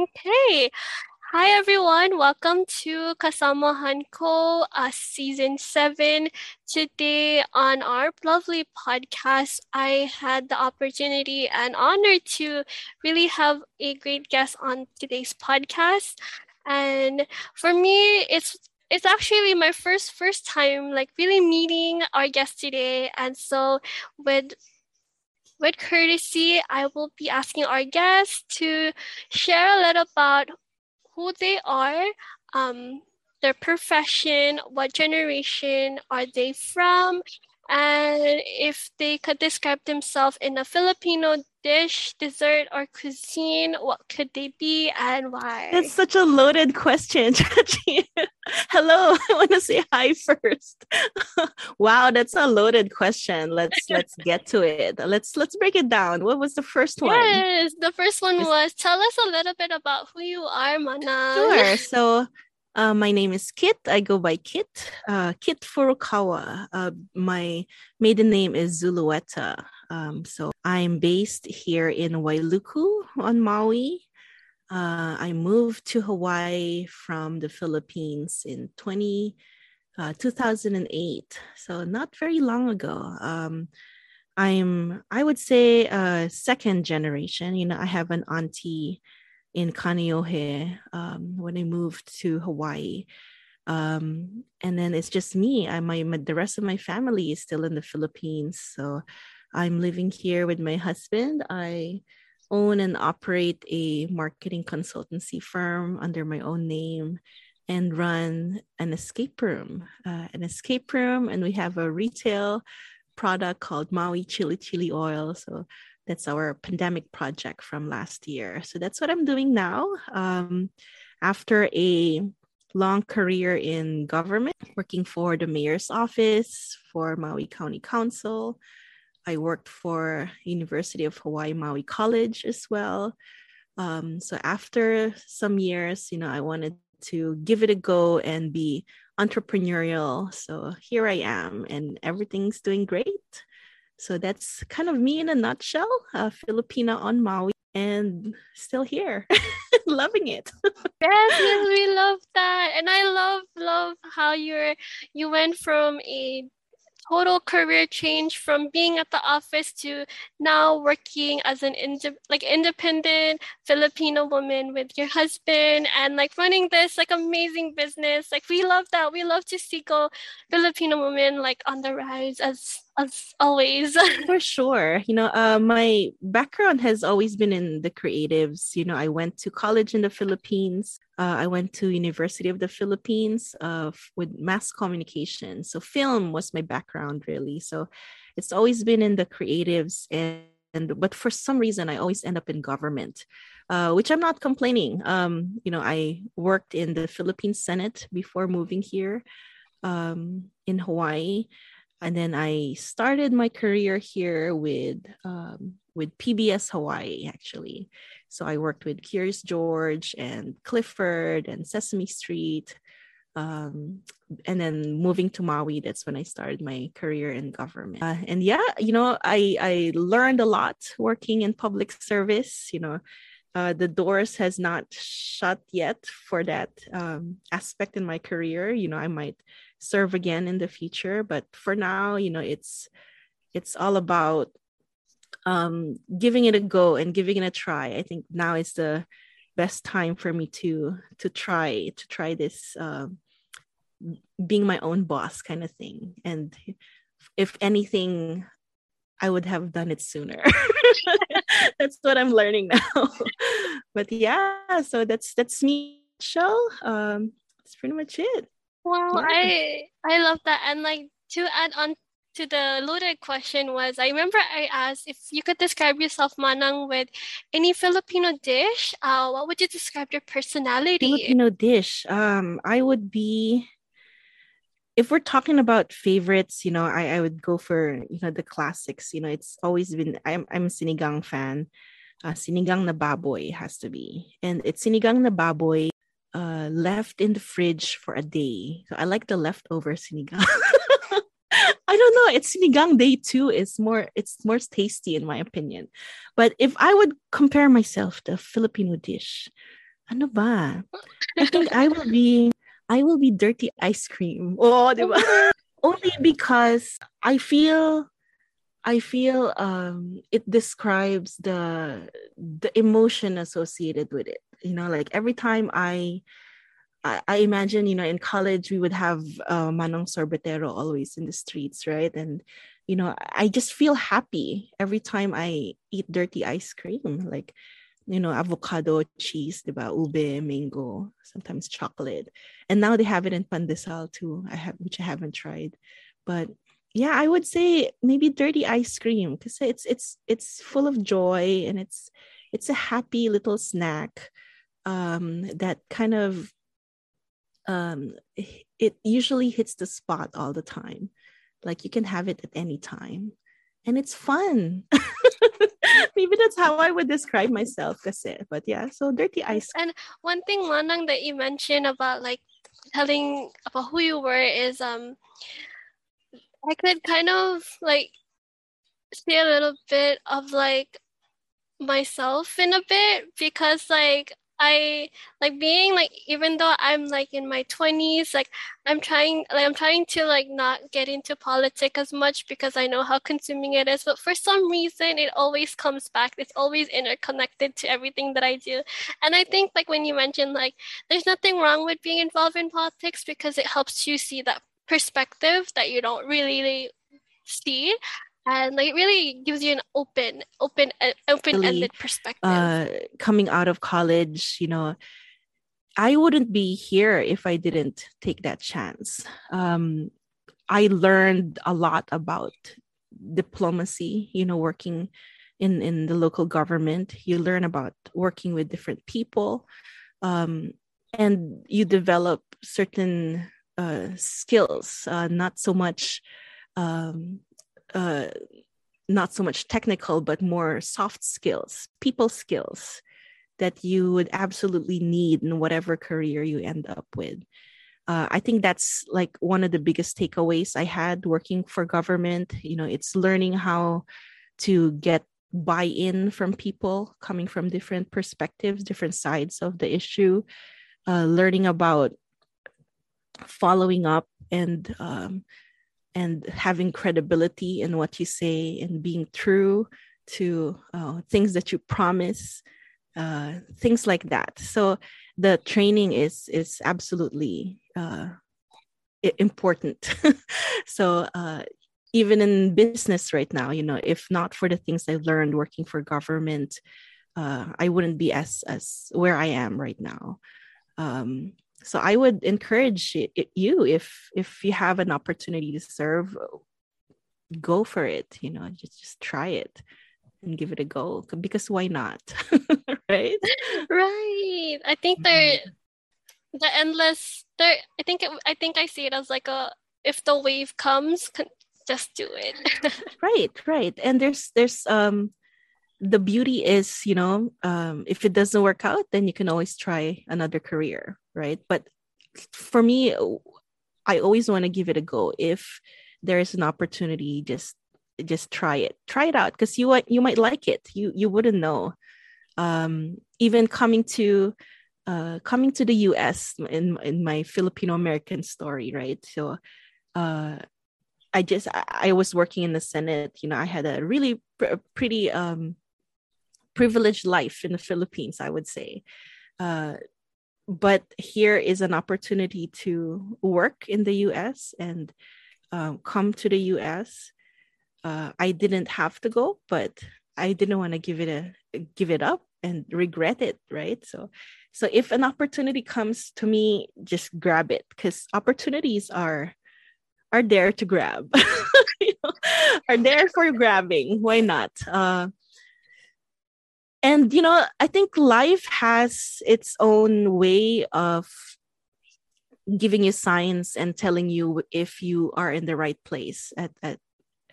Okay. Hi, everyone. Welcome to Kasama Hanko uh, Season 7. Today, on our lovely podcast, I had the opportunity and honor to really have a great guest on today's podcast. And for me, it's it's actually my first first time like really meeting our guest today and so with with courtesy, I will be asking our guests to share a little about who they are, um, their profession, what generation are they from, and if they could describe themselves in a Filipino dish, dessert, or cuisine, what could they be and why? That's such a loaded question, Chachi. Hello, I want to say hi first. wow, that's a loaded question. Let's let's get to it. Let's let's break it down. What was the first one? Yes, the first one was tell us a little bit about who you are, Mana. Sure. So uh, my name is Kit. I go by Kit. Uh, Kit Furukawa. Uh, my maiden name is Zulueta. Um, so I'm based here in Wailuku on Maui. Uh, I moved to Hawaii from the Philippines in 20, uh, 2008. So not very long ago. Um, I'm, I would say, a second generation. You know, I have an auntie in Kaneohe um, when I moved to Hawaii. Um, and then it's just me. I my, my the rest of my family is still in the Philippines. So I'm living here with my husband. I own and operate a marketing consultancy firm under my own name and run an escape room, uh, an escape room, and we have a retail product called Maui Chili Chili Oil. So that's our pandemic project from last year. So that's what I'm doing now. Um, after a long career in government, working for the mayor's office, for Maui County Council. I worked for University of Hawaii Maui College as well. Um, so after some years, you know, I wanted to give it a go and be entrepreneurial. So here I am, and everything's doing great. So that's kind of me in a nutshell, a Filipina on Maui and still here, loving it. yes, yes, we love that. And I love love how you're you went from a total career change from being at the office to now working as an indi- like independent Filipino woman with your husband and like running this like amazing business. Like we love that. We love to see go Filipino women like on the rise as as always. For sure. You know, uh, my background has always been in the creatives. You know, I went to college in the Philippines. Uh, I went to University of the Philippines uh, with mass communication. So film was my background really. So it's always been in the creatives and, and but for some reason I always end up in government. Uh, which I'm not complaining. Um, you know, I worked in the Philippine Senate before moving here um, in Hawaii and then I started my career here with um, with PBS Hawaii actually. So I worked with Curious George and Clifford and Sesame Street. Um, and then moving to Maui, that's when I started my career in government. Uh, and yeah, you know, I I learned a lot working in public service. You know, uh, the doors has not shut yet for that um, aspect in my career. You know, I might serve again in the future but for now you know it's it's all about um giving it a go and giving it a try. I think now is the best time for me to to try to try this uh, being my own boss kind of thing. And if anything i would have done it sooner. That's what i'm learning now. But yeah so that's that's me show um that's pretty much it Yeah. I I love that. And like to add on to the loaded question was I remember I asked if you could describe yourself Manang with any Filipino dish. Uh, what would you describe your personality? Filipino dish. Um, I would be if we're talking about favorites, you know, I, I would go for you know the classics. You know, it's always been I'm I'm a sinigang fan. Uh, sinigang na baboy has to be, and it's sinigang na baboy uh, left in the fridge for a day. So I like the leftover sinigang. I don't know. It's sinigang day too. It's more it's more tasty in my opinion. But if I would compare myself to a Filipino dish, Ano ba? I think I will be I will be dirty ice cream. Oh? Only because I feel I feel um it describes the the emotion associated with it. You know, like every time I I, I imagine, you know, in college we would have uh, Manong Sorbetero always in the streets, right? And you know, I just feel happy every time I eat dirty ice cream. Like you know, avocado, cheese, diba? ube, mango, sometimes chocolate. And now they have it in pandesal too, I have which I haven't tried. But yeah, I would say maybe dirty ice cream because it's it's it's full of joy and it's it's a happy little snack um, that kind of um, it usually hits the spot all the time. Like you can have it at any time, and it's fun. Maybe that's how I would describe myself, kasi. But yeah, so dirty ice. And one thing, Manang, that you mentioned about like telling about who you were is um, I could kind of like see a little bit of like myself in a bit because like I like being like even though I'm like in my 20s like I'm trying like I'm trying to like not get into politics as much because I know how consuming it is but for some reason it always comes back. It's always interconnected to everything that I do. And I think like when you mentioned like there's nothing wrong with being involved in politics because it helps you see that perspective that you don't really see and like it really gives you an open open uh, open-ended perspective. uh, coming out of college you know i wouldn't be here if i didn't take that chance. Um, i learned a lot about diplomacy you know working in in the local government. You learn about working with different people um, and you develop certain uh, skills uh, not so much um, uh, not so much technical, but more soft skills, people skills that you would absolutely need in whatever career you end up with. Uh, I think that's like one of the biggest takeaways I had working for government. You know, it's learning how to get buy in from people coming from different perspectives, different sides of the issue, uh, learning about following up and um, and having credibility in what you say and being true to uh, things that you promise uh, things like that. So the training is is absolutely uh, important. So uh, even in business right now you know if not for the things i learned working for government uh, i wouldn't be as as where i am right now. Um, so i would encourage you if if you have an opportunity to serve go for it you know just just try it and give it a go because why not? Right? Right. I think there mm-hmm. the endless there i think it, i think i see it as like a if the wave comes just do it. Right right. And there's there's um the beauty is you know um, if it doesn't work out then you can always try another career right? But for me i always want to give it a go. If there is an opportunity just just try it. Try it out because you you might like it. You you wouldn't know. Um, even coming to uh, coming to the us in in my filipino american story right? So uh, i just I, was working in the senate. You know i had a really pr- pretty um, privileged life in the Philippines, I would say. Uh, but here is an opportunity to work in the US and um, come to the US. Uh, I didn't have to go, but I didn't want to give it a give it up and regret it, right? So, so if an opportunity comes to me, just grab it because opportunities are are there to grab, you know, are there for grabbing. Why not? Uh, and you know i think life has its own way of giving you signs and telling you if you are in the right place at at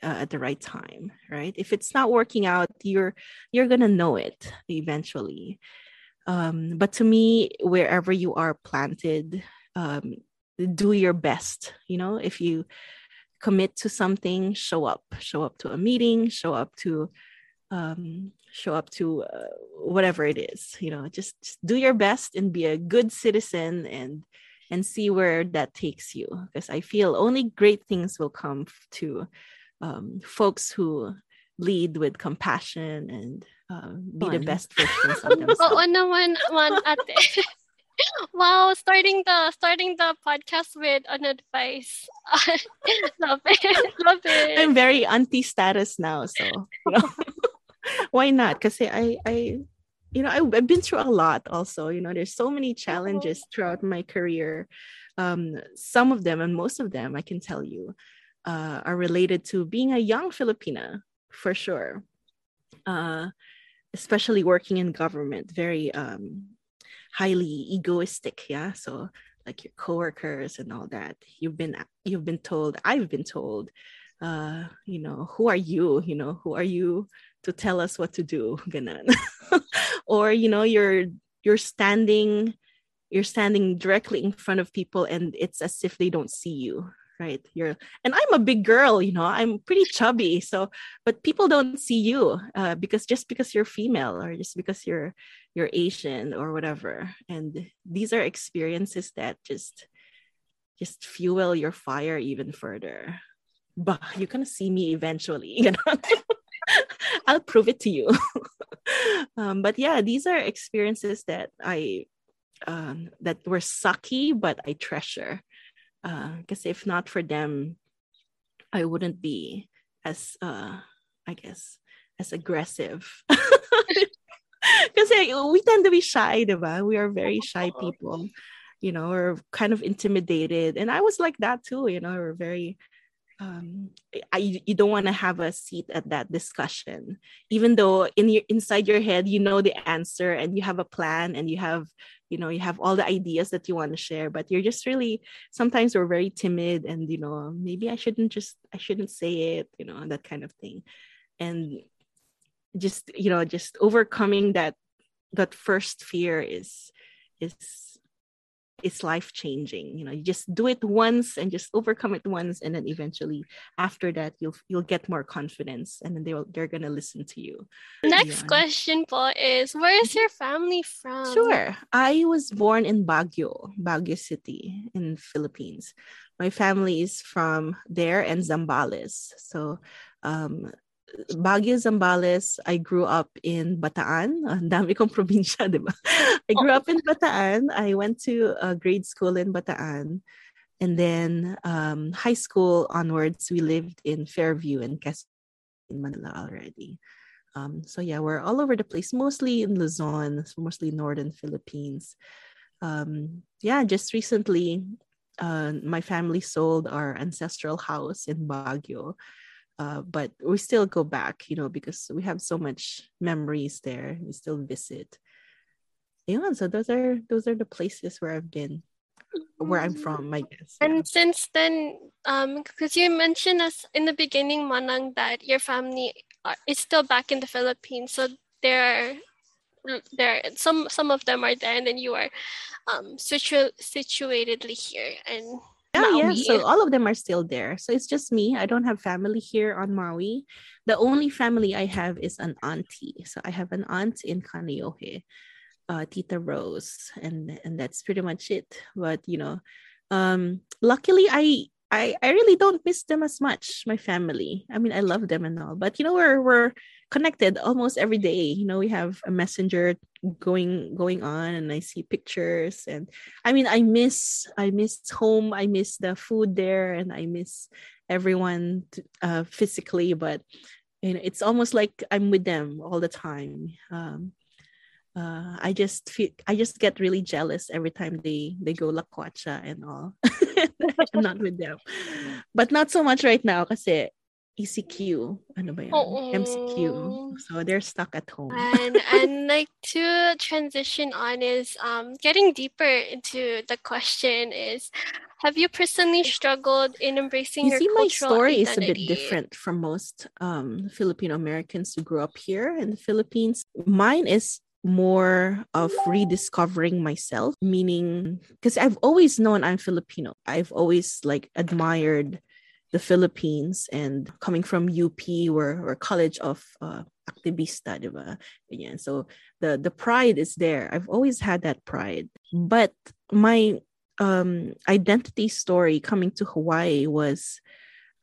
uh, at the right time right? If it's not working out you're you're gonna know it eventually. Um, but to me wherever you are planted um, do your best you know? If you commit to something show up. Show up to a meeting show up to um, show up to uh, whatever it is you know just, just do your best and be a good citizen and and see where that takes you because i feel only great things will come to um, folks who lead with compassion and uh, be the best versions of themselves. Oo naman, man, ate. wow, starting the starting the podcast with an advice. Love it. Love it. I'm very anti status now, so you know, why not? Because I I you know I, I've been through a lot also. You know, there's so many challenges throughout my career. Um, some of them and most of them I can tell you uh, are related to being a young Filipina for sure. Uh, especially working in government, very um, highly egoistic yeah so like your coworkers and all that you've been you've been told i've been told uh you know who are you you know who are you to tell us what to do or you know you're you're standing you're standing directly in front of people and it's as if they don't see you right? You're and i'm a big girl you know i'm pretty chubby so but people don't see you uh, because just because you're female or just because you're you're asian or whatever. And these are experiences that just just fuel your fire even further. But you're gonna see me eventually you know i'll prove it to you. Um, but yeah these are experiences that i um, that were sucky but i treasure. Because uh, if not for them i wouldn't be as uh i guess as aggressive. Because we tend to be shy diba? we are very shy people you know we're kind of intimidated. And i was like that too you know we're very um, I, you don't want to have a seat at that discussion. Even though in your inside your head you know the answer and you have a plan and you have you know you have all the ideas that you want to share but you're just really sometimes we're very timid and you know maybe i shouldn't just i shouldn't say it you know that kind of thing. And just you know just overcoming that that first fear is is it's life changing you know you just do it once and just overcome it once and then eventually after that you'll you'll get more confidence and then they'll they're gonna listen to you next yeah. question paul is where is your family from? Sure. I was born in baguio baguio city in philippines. My family is from there and zambales. So um Baguio, Zambales, I grew up in Bataan. Ang dami kong probinsya, di ba? I grew up in Bataan. I went to grade school in Bataan. And then um, high school onwards, we lived in Fairview and in Manila already. Um, so yeah, we're all over the place, mostly in Luzon, mostly northern Philippines. Um, yeah, just recently, uh, my family sold our ancestral house in Baguio uh, but we still go back, you know, because we have so much memories there. We still visit. Yeah, so those are those are the places where I've been, where I'm from, I guess. Yeah. And since then, um, because you mentioned us in the beginning, Manang, that your family are, is still back in the Philippines, so there, there some some of them are there, and then you are, um, situ- situatedly here, and yeah, yeah. So all of them are still there. So it's just me. I don't have family here on Maui. The only family I have is an auntie. So I have an aunt in Kaneohe, uh, Tita Rose, and and that's pretty much it. But you know, um, luckily I I I really don't miss them as much. My family. I mean, I love them and all, but you know, we're we're connected almost every day. You know, we have a messenger going going on, and I see pictures. And I mean, I miss I miss home. I miss the food there, and I miss everyone uh, physically. But you know, it's almost like I'm with them all the time. Um, uh, I just feel I just get really jealous every time they they go lakwacha and all. I'm not with them, but not so much right now kasi ECQ, ano ba yan? MCQ. So they're stuck at home. and and like to transition on is um getting deeper into the question is have you personally struggled in embracing you your see, my story identity? is a bit different from most um Filipino Americans who grew up here in the Philippines. Mine is more of rediscovering myself meaning because i've always known i'm filipino i've always like admired the philippines and coming from UP where college of uh, activista, diba? Ganyan. So the the pride is there. I've always had that pride. But my um, identity story coming to Hawaii was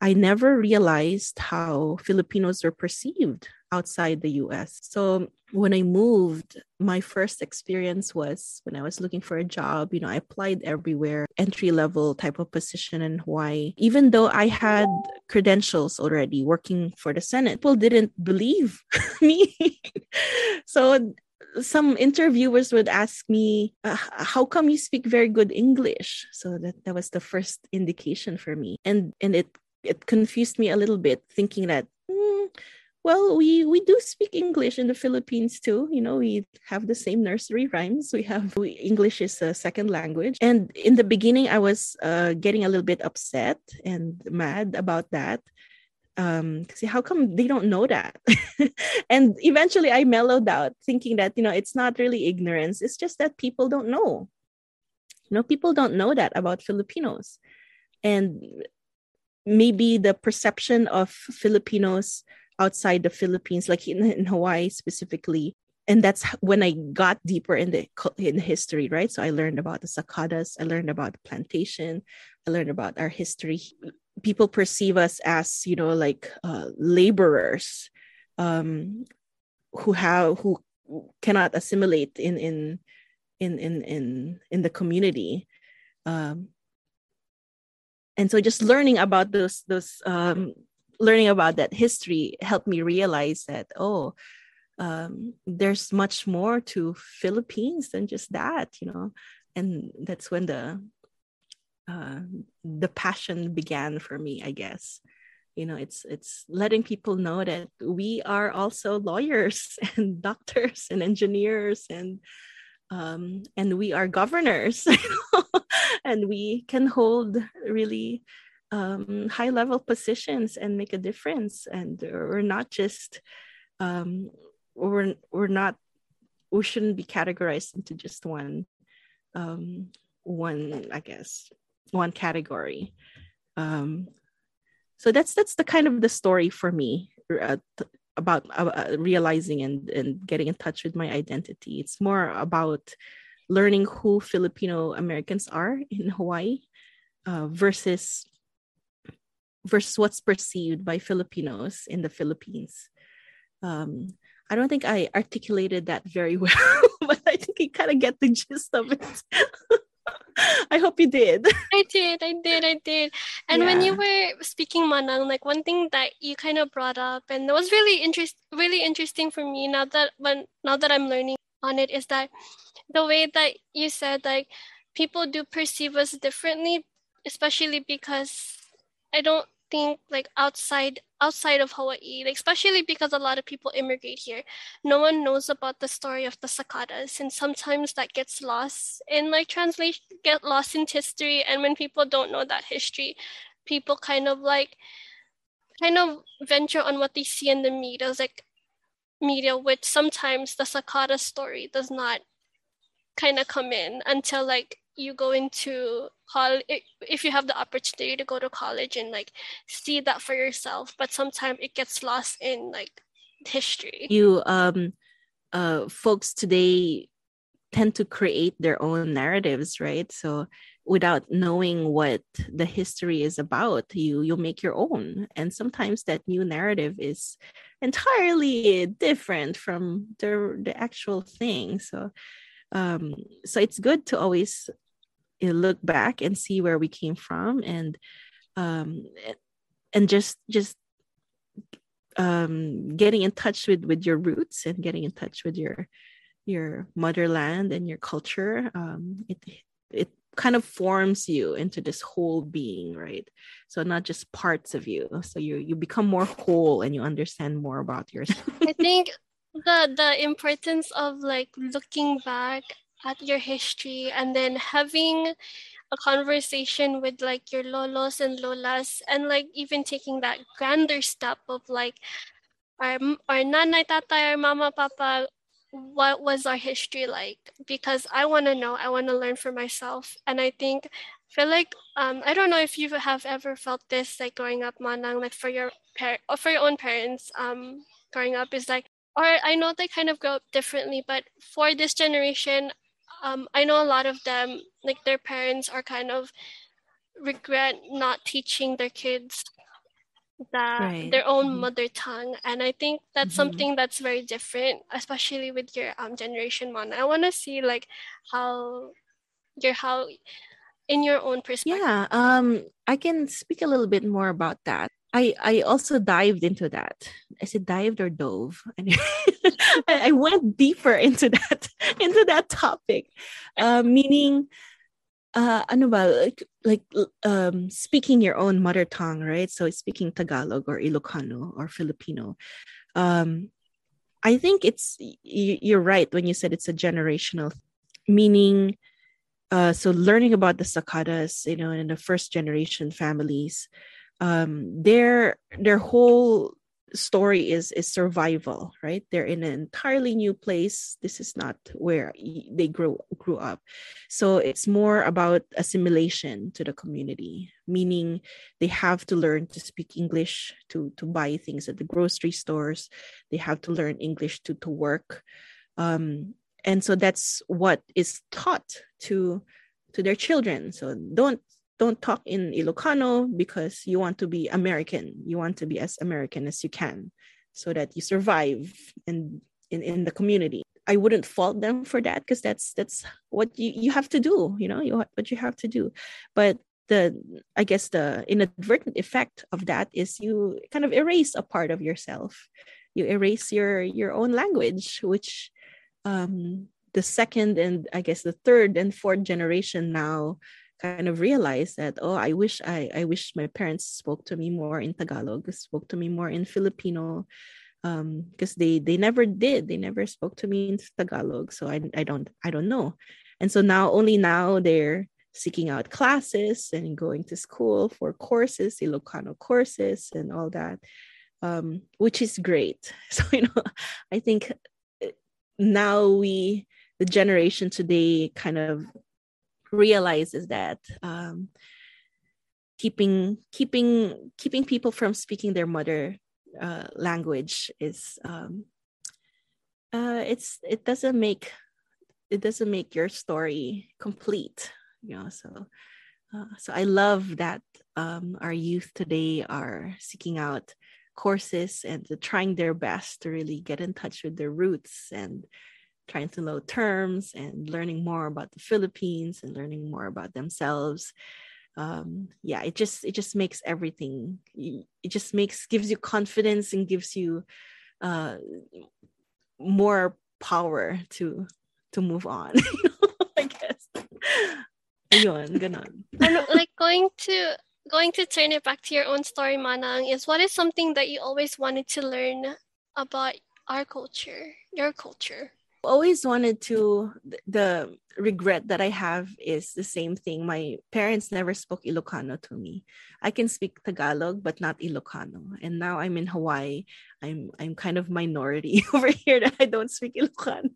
I never realized how Filipinos were perceived outside the US. So when I moved, my first experience was when I was looking for a job. You know, I applied everywhere, entry level type of position in Hawaii. Even though I had credentials already working for the Senate, people didn't believe me. so some interviewers would ask me, uh, "How come you speak very good English?" So that that was the first indication for me, and and it it confused me a little bit, thinking that. Mm, well, we we do speak English in the Philippines too. You know, we have the same nursery rhymes. We have we, English is a second language. And in the beginning, I was uh, getting a little bit upset and mad about that um see how come they don't know that and eventually i mellowed out thinking that you know it's not really ignorance it's just that people don't know you know people don't know that about filipinos and maybe the perception of filipinos outside the philippines like in, in hawaii specifically. And that's when i got deeper in the in history right? So i learned about the sacadas i learned about the plantation i learned about our history. People perceive us as you know like uh, laborers um, who have who cannot assimilate in in in in in, in the community. Um, and so just learning about those those um, learning about that history helped me realize that oh um, there's much more to philippines than just that you know? And that's when the uh, the passion began for me i guess. You know it's it's letting people know that we are also lawyers and doctors and engineers and um, and we are governors and we can hold really um, high level positions and make a difference. And we're not just um, we're, we're not we shouldn't be categorized into just one um, one i guess one category. Um, so that's that's the kind of the story for me uh, about uh, uh, realizing and, and getting in touch with my identity. It's more about learning who filipino americans are in hawaii uh, versus versus what's perceived by filipinos in the philippines um, i don't think i articulated that very well but i think you kind of get the gist of it I hope you did. I did, I did, I did. And yeah. when you were speaking Manang, like one thing that you kind of brought up and that was really interest really interesting for me now that when now that I'm learning on it is that the way that you said like people do perceive us differently, especially because I don't think like outside outside of Hawaii, like especially because a lot of people immigrate here, no one knows about the story of the sacadas, and sometimes that gets lost in like translation, get lost in history. And when people don't know that history, people kind of like kind of venture on what they see in the media, like media, which sometimes the sakada story does not kind of come in until like you go into college if you have the opportunity to go to college and like see that for yourself but sometimes it gets lost in like history. You um uh folks today tend to create their own narratives right? So without knowing what the history is about you you'll make your own. And sometimes that new narrative is entirely different from the the actual thing. So um so it's good to always you look back and see where we came from and um and just just um getting in touch with with your roots and getting in touch with your your motherland and your culture um it it kind of forms you into this whole being right? So not just parts of you. So you you become more whole and you understand more about yourself. I think the the importance of like looking back at your history and then having a conversation with like your lolos and lolas and like even taking that grander step of like our our nanay tatay our mama papa what was our history like? Because i want to know i want to learn for myself and i think I feel like um i don't know if you have ever felt this like growing up manang like for your par- or for your own parents um growing up is like or I know they kind of grow up differently, but for this generation, um, I know a lot of them, like their parents are kind of regret not teaching their kids that Right. their own Mhm. mother tongue and i think that's Mhm. something that's very different especially with your um generation one i want to see like how your how in your own perspective Yeah, um, I can speak a little bit more about that. I I also dived into that. I said dived or dove. I, I went deeper into that into that topic, uh, meaning, uh, ano ba, like like um, speaking your own mother tongue, right? So speaking Tagalog or Ilocano or Filipino. Um, I think it's you're right when you said it's a generational, meaning uh, so learning about the Sakadas, you know, in the first generation families, um, their their whole story is is survival, right? They're in an entirely new place. This is not where they grew grew up, so it's more about assimilation to the community. Meaning, they have to learn to speak English to to buy things at the grocery stores. They have to learn English to to work. Um, and so that's what is taught to to their children so don't don't talk in ilocano because you want to be american. You want to be as american as you can so that you survive in in, in the community. I wouldn't fault them for that because that's that's what you, you have to do you know you what you have to do. But the i guess the inadvertent effect of that is you kind of erase a part of yourself. You erase your your own language which um, the second and I guess the third and fourth generation now kind of realize that oh I wish I I wish my parents spoke to me more in Tagalog, spoke to me more in Filipino, because um, they they never did. They never spoke to me in Tagalog, so I I don't I don't know, and so now only now they're seeking out classes and going to school for courses, Ilocano courses, and all that, um, which is great. So you know, I think now we the generation today kind of realizes that um, keeping keeping keeping people from speaking their mother uh, language is um, uh, it's it doesn't make it doesn't make your story complete you know so uh, so i love that um, our youth today are seeking out courses and trying their best to really get in touch with their roots and trying to know terms and learning more about the Philippines and learning more about themselves. Um, yeah, it just it just makes everything. It just makes gives you confidence and gives you uh, more power to to move on. I guess. Ayun, ganon. like going to going to turn it back to your own story, Manang, is what is something that you always wanted to learn about our culture, your culture? Always wanted to the regret that i have is the same thing. My parents never spoke ilocano to me. I can speak tagalog but not ilocano. And now i'm in hawaii. I'm i'm kind of minority over here that i don't speak ilocano.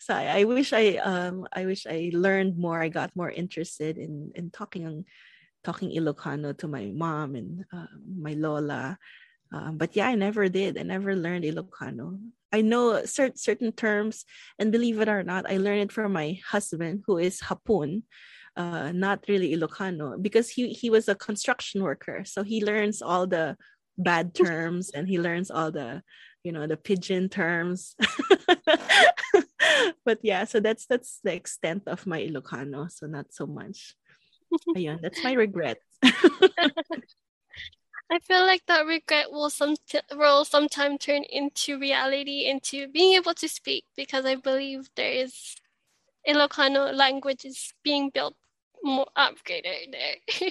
So i, I wish i um i wish i learned more. I got more interested in in talking talking ilocano to my mom and uh, my lola. Uh, but yeah, I never did. I never learned Ilocano. I know cert- certain terms, and believe it or not, I learned it from my husband, who is Hapun, uh, not really Ilocano, because he he was a construction worker, so he learns all the bad terms and he learns all the, you know, the pidgin terms. but yeah, so that's that's the extent of my Ilocano, so not so much. Ayun, that's my regret. I feel like that regret will some will sometime turn into reality, into being able to speak, because I believe there is Ilocano language is being built more upgraded there.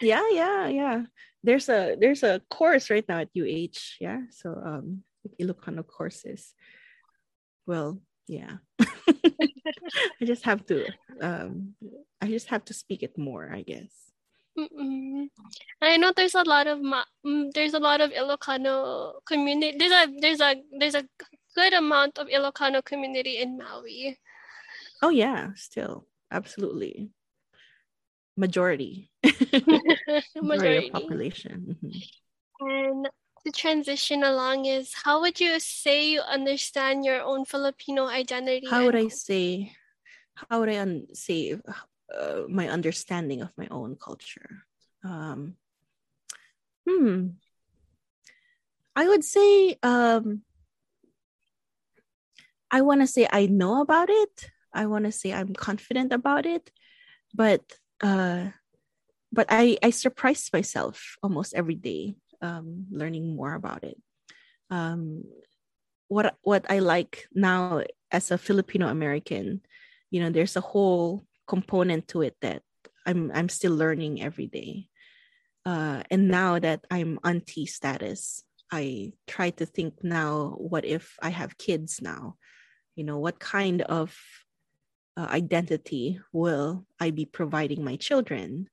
yeah, yeah, yeah. There's a there's a course right now at UH, yeah. So um Ilocano courses. Well, yeah. I just have to um I just have to speak it more, I guess. Mm-mm. I know there's a lot of ma- there's a lot of Ilocano community. There's a there's a there's a good amount of Ilocano community in Maui. Oh yeah, still absolutely majority majority, majority population. Mm-hmm. And to transition along is how would you say you understand your own Filipino identity? How would I say? How would I un- say uh, my understanding of my own culture? Um, hmm. I would say um, I want to say I know about it. I want to say I'm confident about it, but uh, but I I surprise myself almost every day um, learning more about it. Um, what what I like now as a Filipino American, you know, there's a whole component to it that I'm I'm still learning every day. Uh, and now that I'm auntie status, I try to think now, what if I have kids now? You know, what kind of uh, identity will I be providing my children?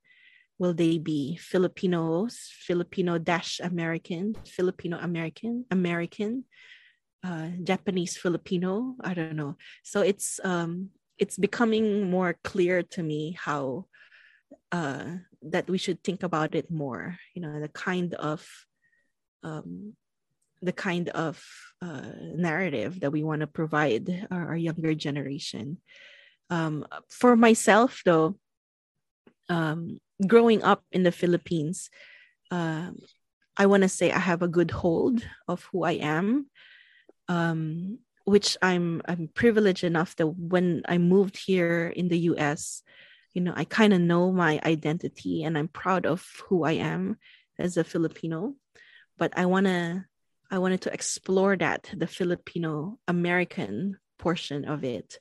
Will they be Filipinos, Filipino dash American, Filipino American, American, uh, Japanese Filipino? I don't know. So it's um, it's becoming more clear to me how uh, that we should think about it more. You know, the kind of um, the kind of uh, narrative that we want to provide our, our younger generation. Um, for myself, though, um, growing up in the Philippines, uh, I want to say I have a good hold of who I am, um, which I'm I'm privileged enough that when I moved here in the U.S., you know, I kind of know my identity and I'm proud of who I am as a Filipino. But I wanna I wanted to explore that the Filipino American portion of it.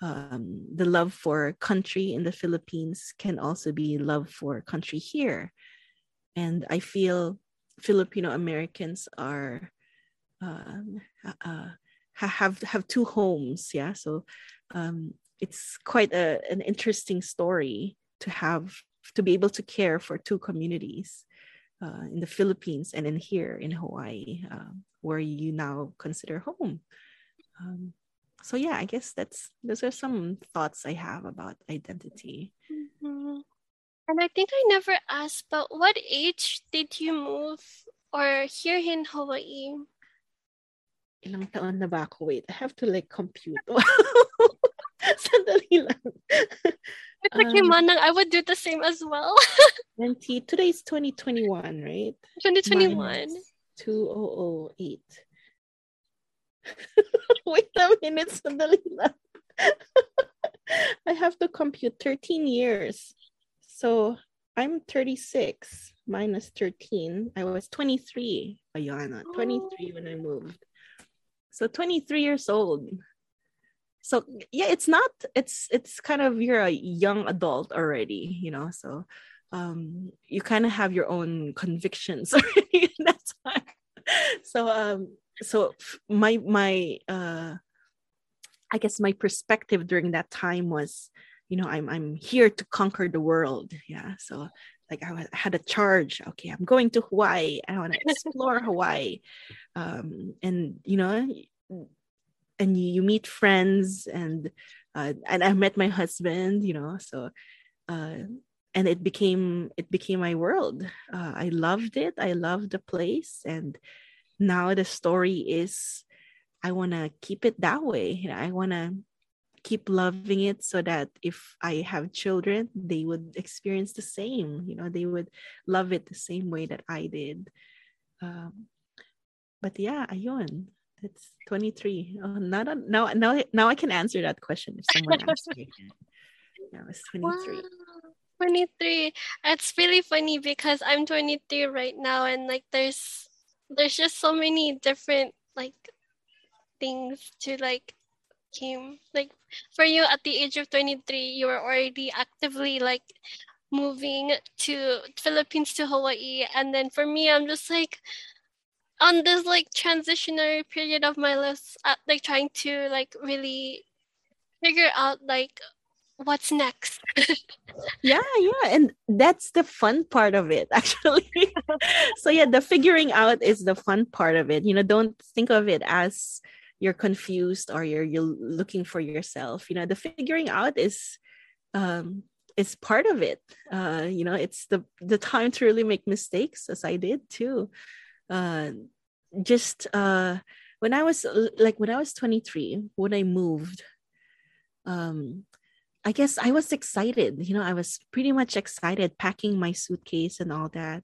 Um, the love for country in the Philippines can also be love for country here, and I feel Filipino Americans are um, uh, have have two homes. Yeah, so um, it's quite a, an interesting story to have to be able to care for two communities uh, in the Philippines and in here in Hawaii, uh, where you now consider home. Um, so yeah, I guess that's those are some thoughts I have about identity. Mm-hmm. And I think I never asked, but what age did you move or here in Hawaii? Ilang taon na ba ako? Wait, I have to like compute. Sandali lang. It's okay, um, Manang. I would do the same as well. 20, today is 2021, right? 2021. 2008. Wait a minute, sandali lang. I have to compute 13 years. So I'm 36 minus 13. I was 23. Ayana, 23 when I moved. So 23 years old. So yeah it's not it's it's kind of you're a young adult already you know so um you kind of have your own convictions already in that time. So um so my my uh i guess my perspective during that time was you know i'm i'm here to conquer the world. Yeah so like I had a charge. Okay, I'm going to Hawaii. I want to explore Hawaii, um, and you know, and you, you meet friends and uh, and I met my husband, you know, so uh, and it became it became my world. Uh, I loved it. I loved the place, and now the story is I want to keep it that way. You know, I want to keep loving it so that if I have children, they would experience the same. You know, they would love it the same way that I did. Um, but yeah, ayun. It's 23. Oh, not a, now, now, now I can answer that question if someone asks me. Yeah, it's 23. Wow. 23. It's really funny because I'm 23 right now and like there's there's just so many different like things to like came. Like for you at the age of 23 you were already actively like moving to Philippines to Hawaii. And then for me I'm just like on this like transitionary period of my life uh, like trying to like really figure out like what's next. Yeah yeah. And that's the fun part of it actually. So yeah the figuring out is the fun part of it. You know don't think of it as you're confused or you're you're looking for yourself you know the figuring out is um is part of it uh you know it's the the time to really make mistakes as i did too uh, just uh, when I was like when I was 23, when I moved, um, I guess I was excited. You know, I was pretty much excited packing my suitcase and all that.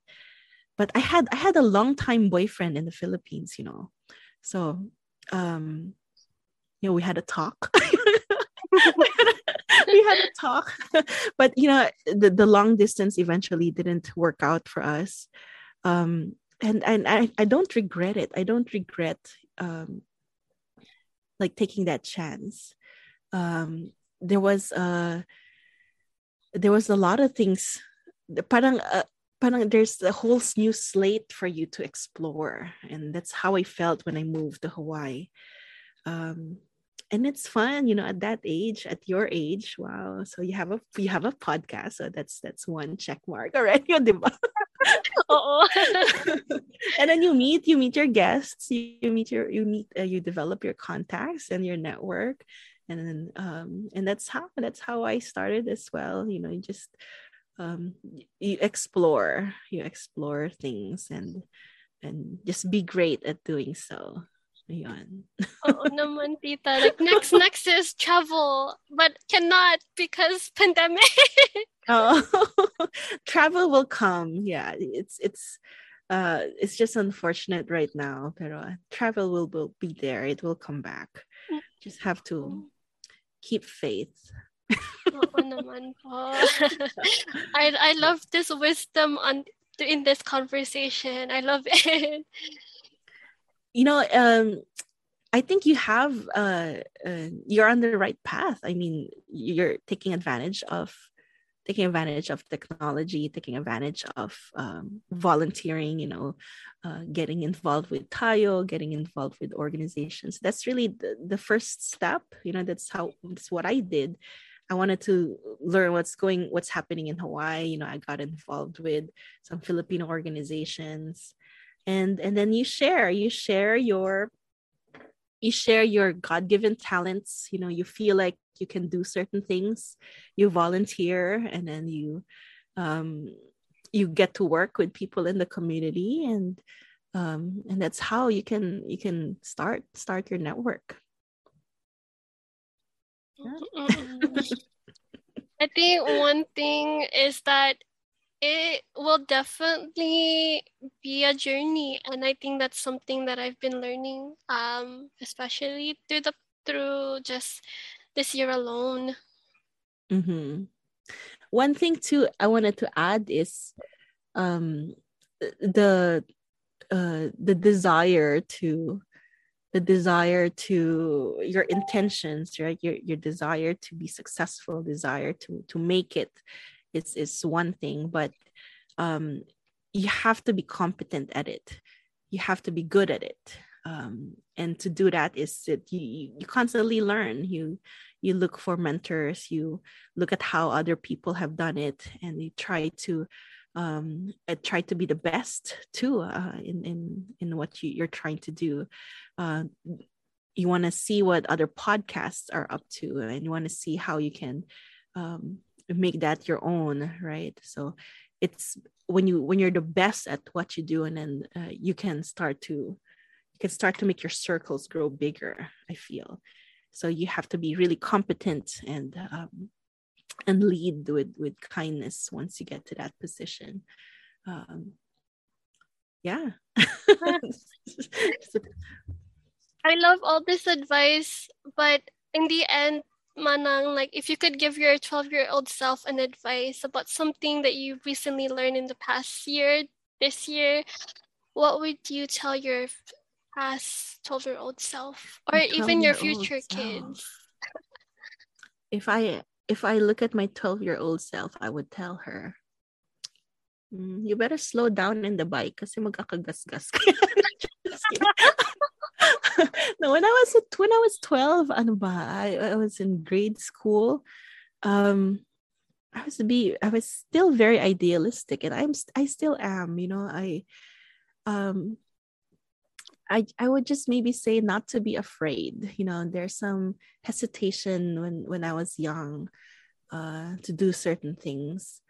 But I had I had a long time boyfriend in the Philippines, you know. So um you know, we had a talk. we had a talk. but you know, the, the long distance eventually didn't work out for us. Um and and I, I don't regret it. I don't regret um like taking that chance. Um there was uh there was a lot of things The parang uh, parang there's a whole new slate for you to explore. And that's how i felt when i moved to hawaii. Um and it's fun you know at that age at your age wow. So you have a you have a podcast so that's that's one check mark already and then you meet you meet your guests you, you meet your you meet uh, you develop your contacts and your network. And then um and that's how that's how i started as well you know you just um you explore you explore things and and just be great at doing so Ayun. Oo naman, tita. Like, next, next is travel, but cannot because pandemic. oh, travel will come. Yeah, it's, it's, uh, it's just unfortunate right now, pero travel will, will be there. It will come back. Mm. Just have to keep faith. Naman po. I, I love this wisdom on in this conversation. I love it. You know, um, I think you have uh, uh, you're on the right path. I mean, you're taking advantage of taking advantage of technology, taking advantage of um, volunteering, you know, uh, getting involved with Tayo, getting involved with organizations. That's really the, the first step. You know, that's how, that's what I did. I wanted to learn what's going, what's happening in Hawaii. You know, I got involved with some Filipino organizations and, and then you share, you share your you share your god-given talents you know you feel like you can do certain things you volunteer and then you um, you get to work with people in the community and um, and that's how you can you can start start your network. i think one thing is that it will definitely be a journey and i think that's something that i've been learning um especially through the through just this year alone mm-hmm. one thing too i wanted to add is um the uh the desire to the desire to your intentions right? Your your desire to be successful desire to to make it is is one thing but um you have to be competent at it. You have to be good at it. Um, and to do that is that you, you constantly learn. You you look for mentors. You look at how other people have done it and you try to um, and try to be the best too uh, in, in in what you, you're trying to do. Uh, you want to see what other podcasts are up to and you want to see how you can um, make that your own right? So it's when you when you're the best at what you do and then uh, you can start to you can start to make your circles grow bigger i feel. So you have to be really competent and um, and lead with with kindness once you get to that position. Um, yeah. I love all this advice but in the end Manang, like if you could give your 12 year old self an advice about something that you recently learned in the past year, this year, what would you tell your past 12 year old self or even your future kids? if I if I look at my 12 year old self, I would tell her, mm, you better slow down in the bike kasi magkakagasgas ka. no, when I was when I was 12, ano ba, I, I was in grade school. Um I was be I was still very idealistic and I'm I still am, you know. I um I I would just maybe say not to be afraid. You know, there's some hesitation when when I was young uh to do certain things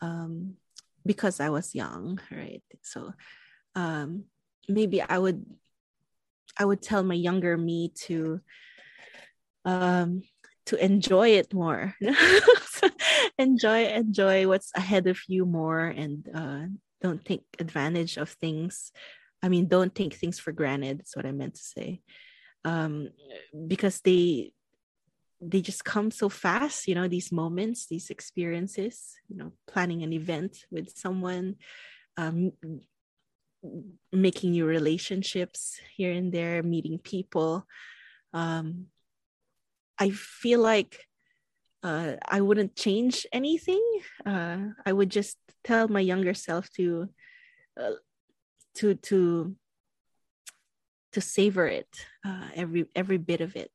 um because I was young, right? So um maybe I would I would tell my younger me to um to enjoy it more enjoy enjoy what's ahead of you more and uh, don't take advantage of things i mean don't take things for granted that's what i meant to say. Um, because they they just come so fast you know these moments these experiences you know planning an event with someone um, making new relationships here and there meeting people. Um, i feel like uh, i wouldn't change anything. Uh, i would just tell my younger self to uh, to to to savor it uh, every every bit of it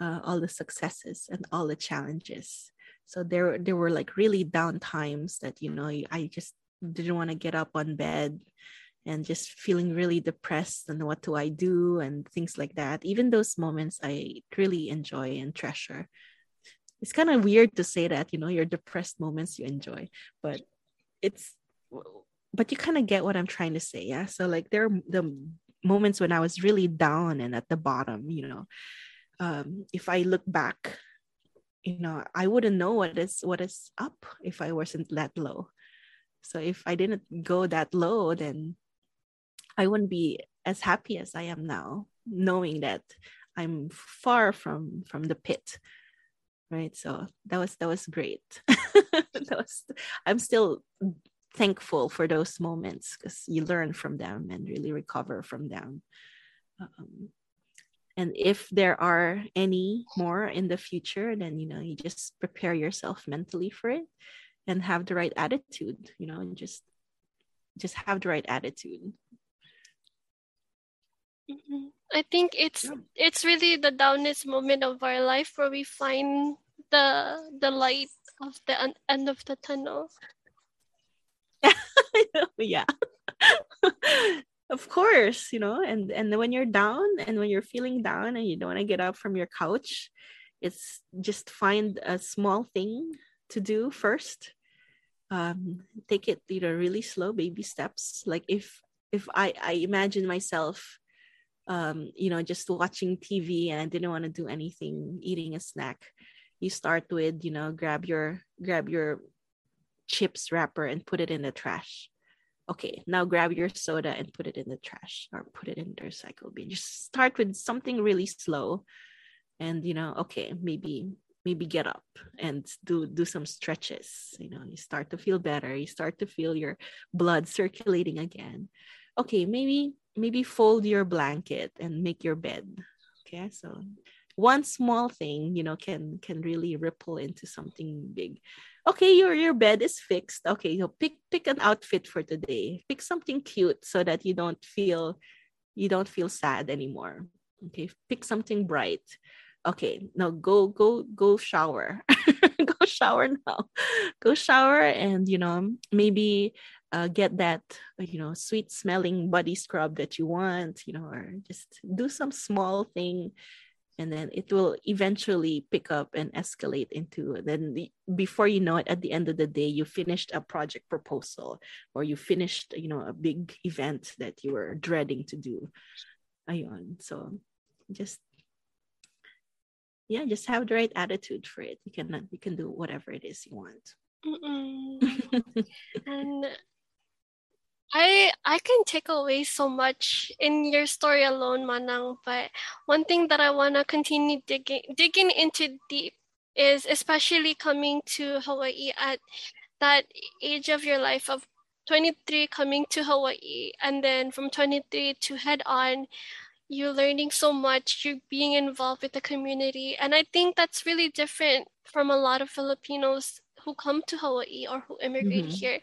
uh, all the successes and all the challenges. So there there were like really down times that you know i just didn't want to get up on bed and just feeling really depressed and what do i do and things like that. Even those moments i really enjoy and treasure. It's kind of weird to say that you know your depressed moments you enjoy but it's but you kind of get what i'm trying to say yeah so like there are the moments when i was really down and at the bottom you know um, if I look back, you know, I wouldn't know what is what is up if I wasn't that low. So if I didn't go that low, then I wouldn't be as happy as I am now, knowing that I'm far from from the pit. Right. So that was that was great. that was I'm still thankful for those moments because you learn from them and really recover from them. Um, and if there are any more in the future then you know you just prepare yourself mentally for it and have the right attitude you know and just just have the right attitude mm-hmm. i think it's yeah. it's really the downest moment of our life where we find the the light of the end of the tunnel yeah. Of course you know and and when you're down and when you're feeling down and you don't want to get up from your couch it's just find a small thing to do first. Um take it you know really slow baby steps. Like if if i i imagine myself um you know just watching tv and i didn't want to do anything eating a snack you start with you know grab your grab your chips wrapper and put it in the trash okay, now grab your soda and put it in the trash or put it in the recycle bin. Just start with something really slow and you know, okay, maybe maybe get up and do do some stretches. You know, you start to feel better. You start to feel your blood circulating again. Okay, maybe maybe fold your blanket and make your bed. Okay, so one small thing, you know, can can really ripple into something big okay your your bed is fixed. Okay so pick pick an outfit for today. Pick something cute so that you don't feel you don't feel sad anymore. Okay pick something bright. Okay now go go go shower. Go shower now. Go shower and you know maybe uh, get that you know sweet smelling body scrub that you want you know or just do some small thing and then it will eventually pick up and escalate into then the, before you know it at the end of the day you finished a project proposal or you finished you know a big event that you were dreading to do. Ayon. so just yeah just have the right attitude for it. You can you can do whatever it is you want. And I I can take away so much in your story alone, Manang. But one thing that I wanna continue digging digging into deep is especially coming to Hawaii at that age of your life of 23 coming to Hawaii and then from 23 to head on you're learning so much you're being involved with the community and I think that's really different from a lot of Filipinos who come to Hawaii or who immigrate mm-hmm. here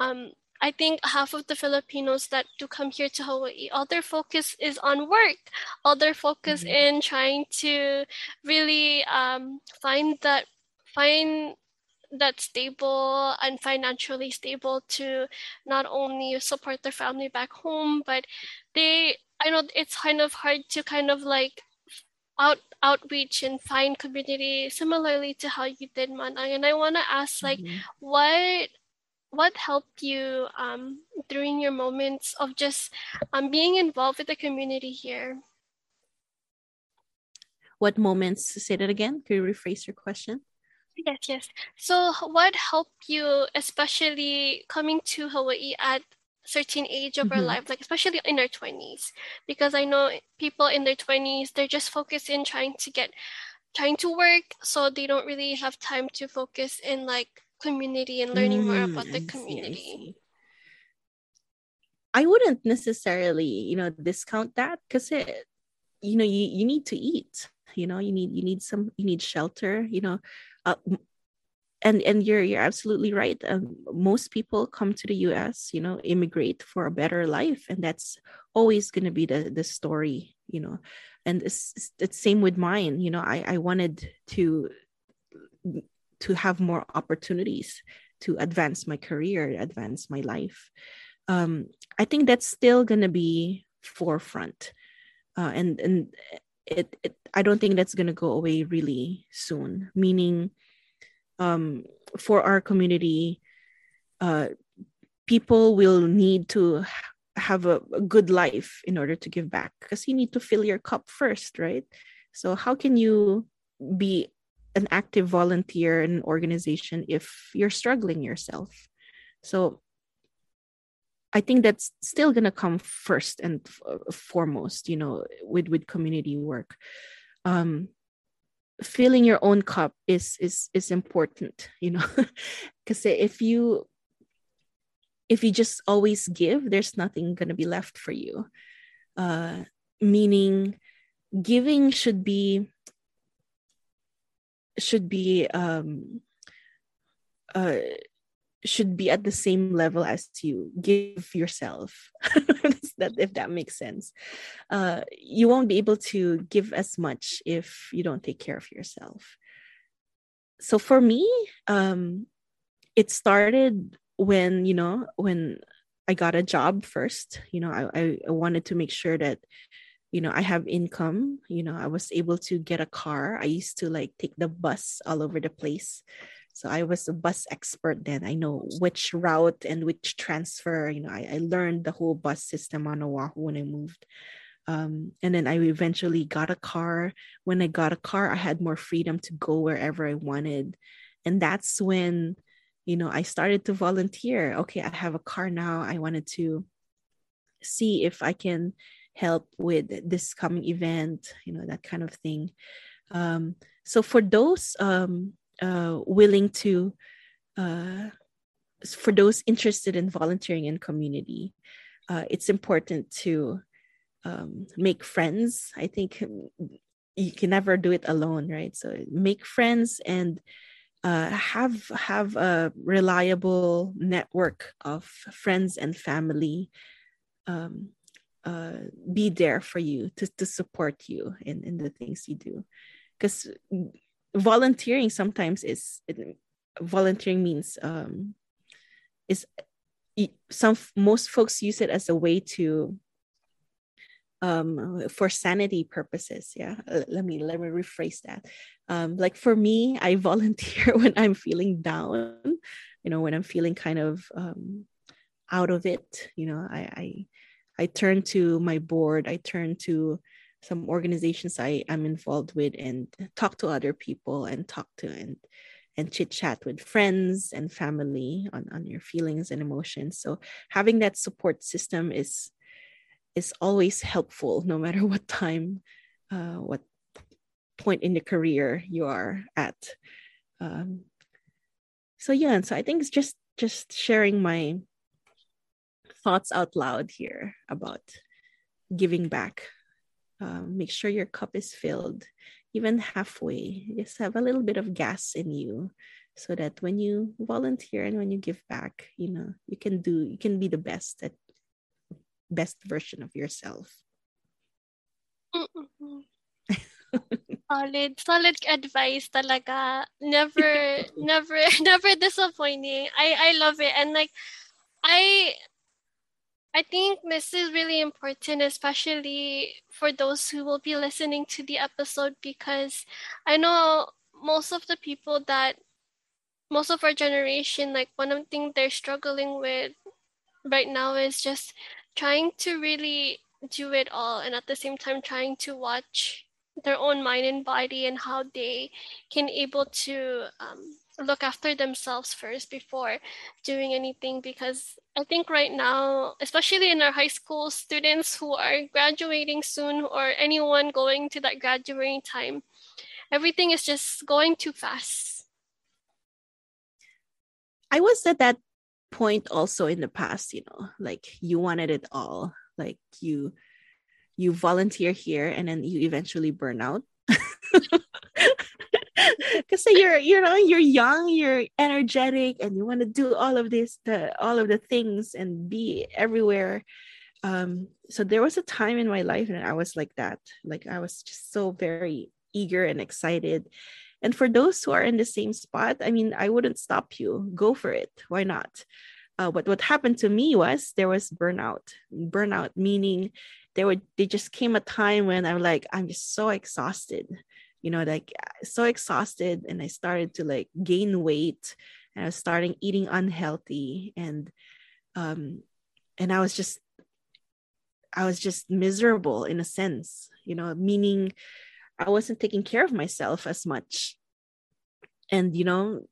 um, I think half of the Filipinos that do come here to Hawaii, all their focus is on work. All their focus mm-hmm. in trying to really um, find that find that stable and financially stable to not only support their family back home, but they I know it's kind of hard to kind of like out outreach and find community similarly to how you did Manang. And I wanna ask like mm-hmm. what what helped you um, during your moments of just um, being involved with the community here? What moments? Say that again. Could you rephrase your question? Yes, yes. So, what helped you, especially coming to Hawaii at certain age of mm-hmm. our life, like especially in our twenties? Because I know people in their twenties, they're just focused in trying to get, trying to work, so they don't really have time to focus in like community and learning mm, more about the community. I, I, wouldn't necessarily, you know, discount that because it, you know, you you need to eat. You know, you need you need some you need shelter. You know, uh, and and you're you're absolutely right. Um, most people come to the U.S. You know, immigrate for a better life, and that's always going to be the the story. You know, and it's, it's same with mine. You know, I I wanted to to have more opportunities to advance my career, advance my life. Um, I think that's still going to be forefront, uh, and and it, it I don't think that's going to go away really soon. Meaning, um, for our community, uh, people will need to have a, a good life in order to give back because you need to fill your cup first, right? So how can you be an active volunteer in an organization if you're struggling yourself? So I think that's still gonna come first and f- foremost, you know, with with community work. Um, filling your own cup is is is important, you know, because if you if you just always give, there's nothing gonna be left for you. Uh, meaning, giving should be should be um, uh, should be at the same level as you. Give yourself. That if that makes sense. Uh, you won't be able to give as much if you don't take care of yourself. So for me um, it started when you know when i got a job first. You know I, I wanted to make sure that you know i have income you know i was able to get a car i used to like take the bus all over the place so I was a bus expert then. I know which route and which transfer. You know, I, I learned the whole bus system on Oahu when I moved. Um, and then I eventually got a car. When I got a car, I had more freedom to go wherever I wanted. And that's when, you know, I started to volunteer. Okay, I have a car now. I wanted to see if I can help with this coming event, you know, that kind of thing. Um, so for those um, uh, willing to uh, for those interested in volunteering in community uh, it's important to um, make friends. I think you can never do it alone right? So make friends and uh, have have a reliable network of friends and family. Um, uh, be there for you to, to support you in, in the things you do. Because volunteering sometimes is volunteering means um, is some most folks use it as a way to um for sanity purposes. Yeah let me let me rephrase that. Um like for me i volunteer when i'm feeling down you know when i'm feeling kind of um out of it. You know i i i turn to my board i turn to some organizations I am involved with and talk to other people and talk to and and chit chat with friends and family on, on your feelings and emotions. So having that support system is is always helpful no matter what time, uh, what point in the career you are at. Um, so yeah, and so I think it's just just sharing my thoughts out loud here about giving back. Um, make sure your cup is filled even halfway. Just have a little bit of gas in you so that when you volunteer and when you give back you know you can do you can be the best at best version of yourself. Solid solid advice talaga. Never never never disappointing. I i love it. And like i I think this is really important, especially for those who will be listening to the episode, because I know most of the people that, most of our generation, like one of the things they're struggling with right now is just trying to really do it all and at the same time trying to watch their own mind and body and how they can able to um, look after themselves first before doing anything because i think right now especially in our high school students who are graduating soon or anyone going to that graduating time everything is just going too fast. I was at that point also in the past you know like you wanted it all. Like you you volunteer here and then you eventually burn out because you're you know you're young you're energetic and you want to do all of this the all of the things and be everywhere. Um so there was a time in my life and i was like that. Like i was just so very eager and excited. And for those who are in the same spot i mean i wouldn't stop you. Go for it. Why not? Uh, what what happened to me was there was burnout. Burnout meaning there would they just came a time when i'm like i'm just so exhausted you know like so exhausted and i started to like gain weight and i was starting eating unhealthy and um and i was just i was just miserable in a sense you know meaning i wasn't taking care of myself as much. And you know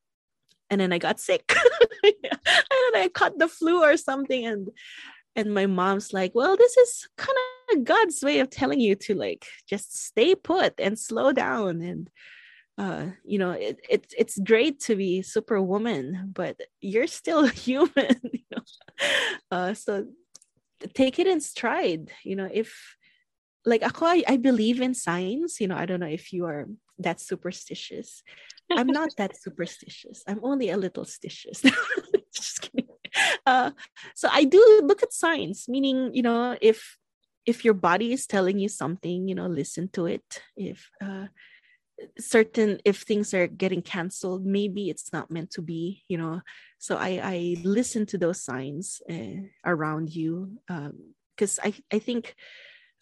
and then i got sick. And i caught the flu or something and and my mom's like well this is kind of god's way of telling you to like just stay put and slow down and uh you know it, it it's great to be superwoman but you're still human you know? Uh so take it in stride you know if like ako, I, I believe in signs you know i don't know if you are that superstitious. I'm not that superstitious. I'm only a little stitious. Just kidding. Uh, so I do look at signs, meaning, you know, if if your body is telling you something, you know, listen to it. If uh, certain if things are getting canceled, maybe it's not meant to be, you know. So I I listen to those signs uh, around you because um, I I think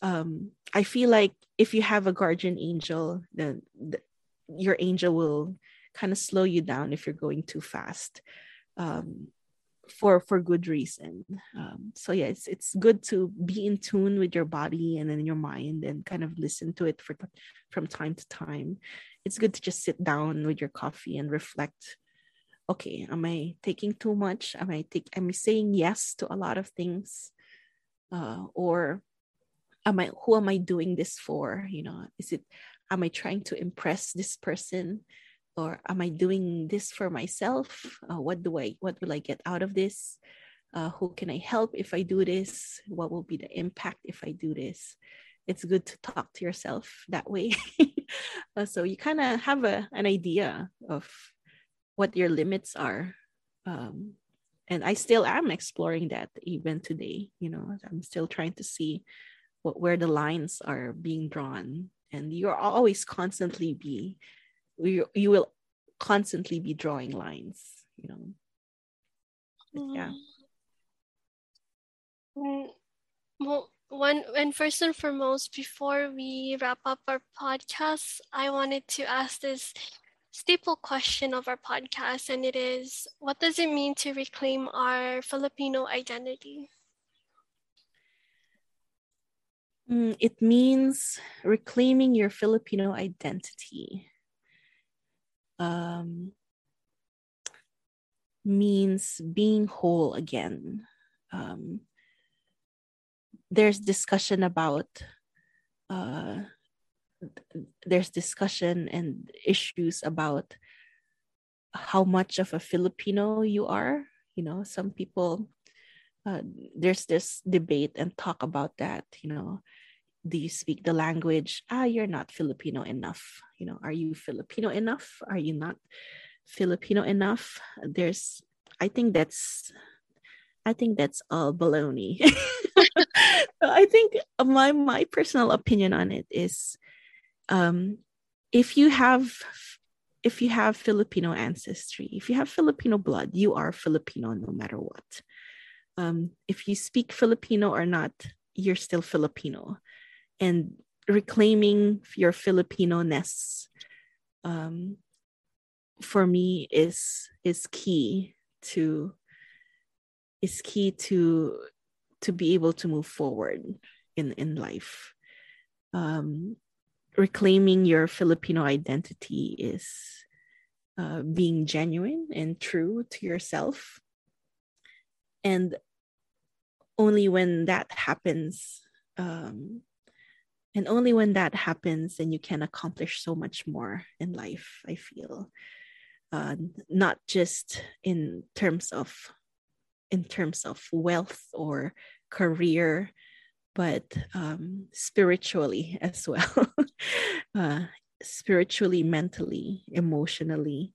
um, I feel like if you have a guardian angel, then the, your angel will kind of slow you down if you're going too fast. Um, for for good reason. Um, so yeah it's it's good to be in tune with your body and then your mind and kind of listen to it for from time to time. It's good to just sit down with your coffee and reflect. Okay am i taking too much? Am i take am i saying yes to a lot of things? Uh, or am i who am i doing this for? You know is it am i trying to impress this person or am i doing this for myself? Uh, what do i what will i get out of this? Uh, who can i help if i do this? What will be the impact if i do this? It's good to talk to yourself that way. Uh, so you kind of have a, an idea of what your limits are um, and i still am exploring that even today you know i'm still trying to see what where the lines are being drawn and you're always constantly be you, you will constantly be drawing lines you know? But yeah. Mm. well one and first and foremost before we wrap up our podcast i wanted to ask this staple question of our podcast and it is what does it mean to reclaim our filipino identity? Mm, it means reclaiming your filipino identity um, means being whole again. Um, there's discussion about uh, there's discussion and issues about how much of a Filipino you are. You know, some people uh, there's this debate and talk about that. You know, do you speak the language ah you're not filipino enough. You know are you filipino enough? Are you not filipino enough? There's i think that's i think that's all baloney. I think my my personal opinion on it is um if you have if you have filipino ancestry if you have filipino blood you are filipino no matter what. Um if you speak filipino or not you're still filipino and reclaiming your Filipino-ness um, for me is is key to is key to to be able to move forward in in life. Um, reclaiming your filipino identity is uh, being genuine and true to yourself. And only when that happens um, and only when that happens then you can accomplish so much more in life i feel. Uh, not just in terms of in terms of wealth or career but um, spiritually as well. Uh, spiritually mentally emotionally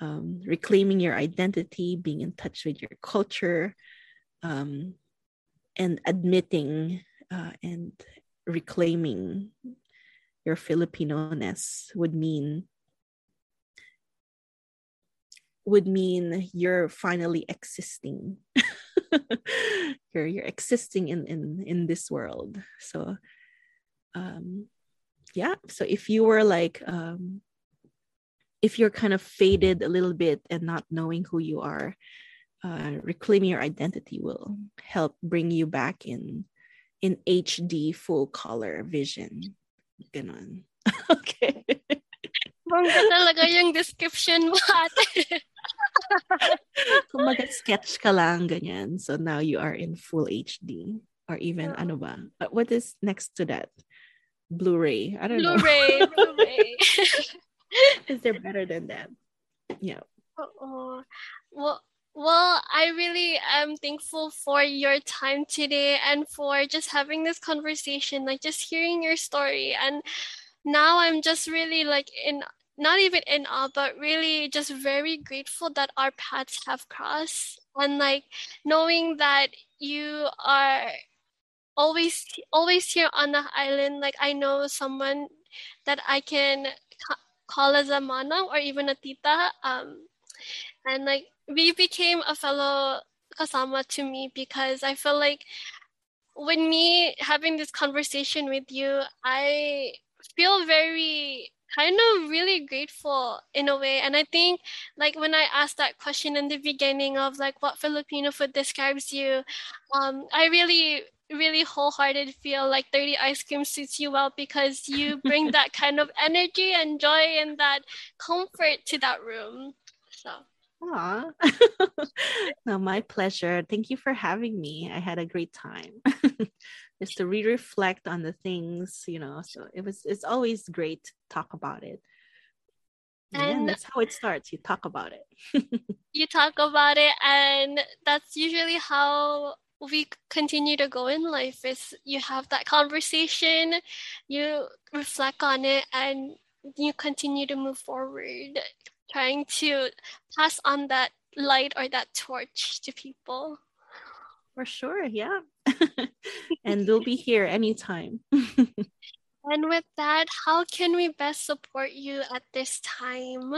um, reclaiming your identity being in touch with your culture um, and admitting uh, and reclaiming your Filipino-ness would mean would mean you're finally existing. you're you're existing in in in this world. So um yeah, so if you were like um if you're kind of faded a little bit and not knowing who you are, uh, reclaiming your identity will help bring you back in in HD full color vision. Ganon. okay. Bongga talaga yung description mo ate. Kumaga sketch ka lang, ganyan. So now you are in full HD. Or even, oh. ano ba? What is next to that? Blu-ray. I don't Blu-ray, know. Blu-ray. is there better than that? Yeah. Oh, well, well, I really am thankful for your time today and for just having this conversation, like just hearing your story. And now I'm just really like in, not even in awe, but really just very grateful that our paths have crossed. And like knowing that you are always, always here on the island. Like I know someone that I can call as a mana or even a tita. Um, and like we became a fellow kasama to me because I feel like when me having this conversation with you, I feel very kind of really grateful in a way. And I think like when I asked that question in the beginning of like what Filipino food describes you, um, I really really wholehearted feel like dirty ice cream suits you well because you bring that kind of energy and joy and that comfort to that room. So Aw. no, my pleasure. Thank you for having me. I had a great time. Just to re-reflect on the things, you know. So it was it's always great to talk about it. And yeah, that's how it starts. You talk about it. you talk about it and that's usually how we continue to go in life is you have that conversation, you reflect on it and you continue to move forward trying to pass on that light or that torch to people. For sure, yeah. and we'll be here anytime. and with that, how can we best support you at this time?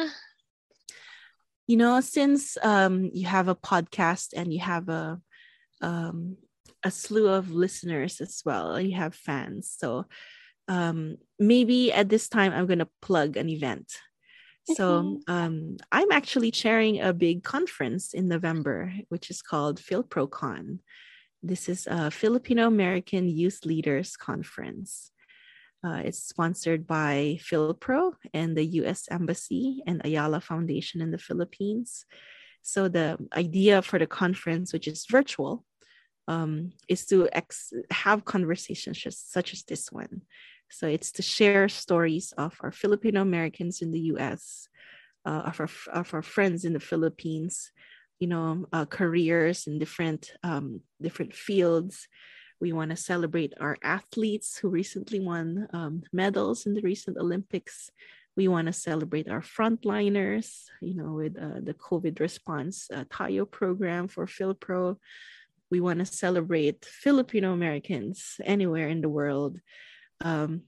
You know, since um, you have a podcast and you have a um, a slew of listeners as well, you have fans. So um, maybe at this time, I'm going to plug an event so mm-hmm. um, I'm actually chairing a big conference in November, which is called PhilProCon. This is a Filipino American Youth Leaders Conference. Uh, it's sponsored by PhilPro and the US Embassy and Ayala Foundation in the Philippines. So the idea for the conference, which is virtual, um, is to ex- have conversations just such as this one so it's to share stories of our Filipino Americans in the US, uh, of, our, of our friends in the Philippines, you know, uh, careers in different, um, different fields. We want to celebrate our athletes who recently won um, medals in the recent Olympics. We want to celebrate our frontliners, you know, with uh, the COVID response uh, Tayo program for PhilPro. We want to celebrate Filipino Americans anywhere in the world um,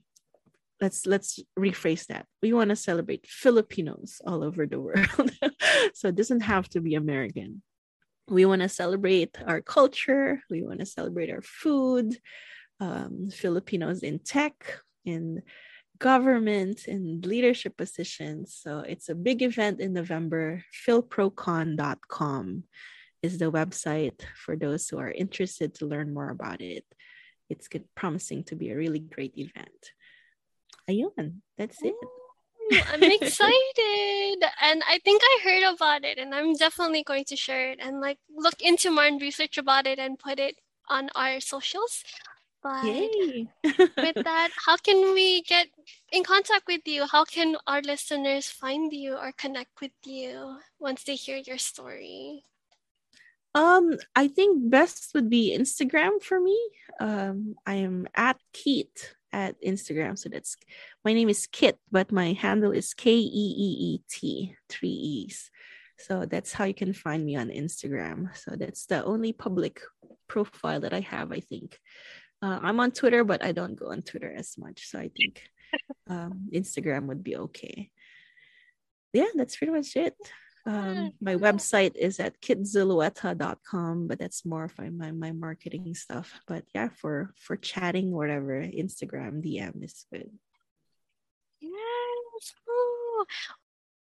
let's let's rephrase that. We want to celebrate filipinos all over the world. So it doesn't have to be american. We want to celebrate our culture. We want to celebrate our food um, filipinos in tech in government and leadership positions. So it's a big event in november. Philprocon.com is the website for those who are interested to learn more about it. It's good, promising to be a really great event. Ayun, that's it. I'm excited. and I think I heard about it and I'm definitely going to share it and like look into more and research about it and put it on our socials. But with that, how can we get in contact with you? How can our listeners find you or connect with you once they hear your story? Um, I think best would be Instagram for me. Um, I am at Keet at Instagram. So that's my name is Kit, but my handle is K E E E T, three E's. So that's how you can find me on Instagram. So that's the only public profile that I have, I think. Uh, I'm on Twitter, but I don't go on Twitter as much. So I think um, Instagram would be okay. Yeah, that's pretty much it. Um, my website is at kitzulueta.com, but that's more of my, my marketing stuff. But yeah, for for chatting, whatever, Instagram DM is good. Yes. Ooh.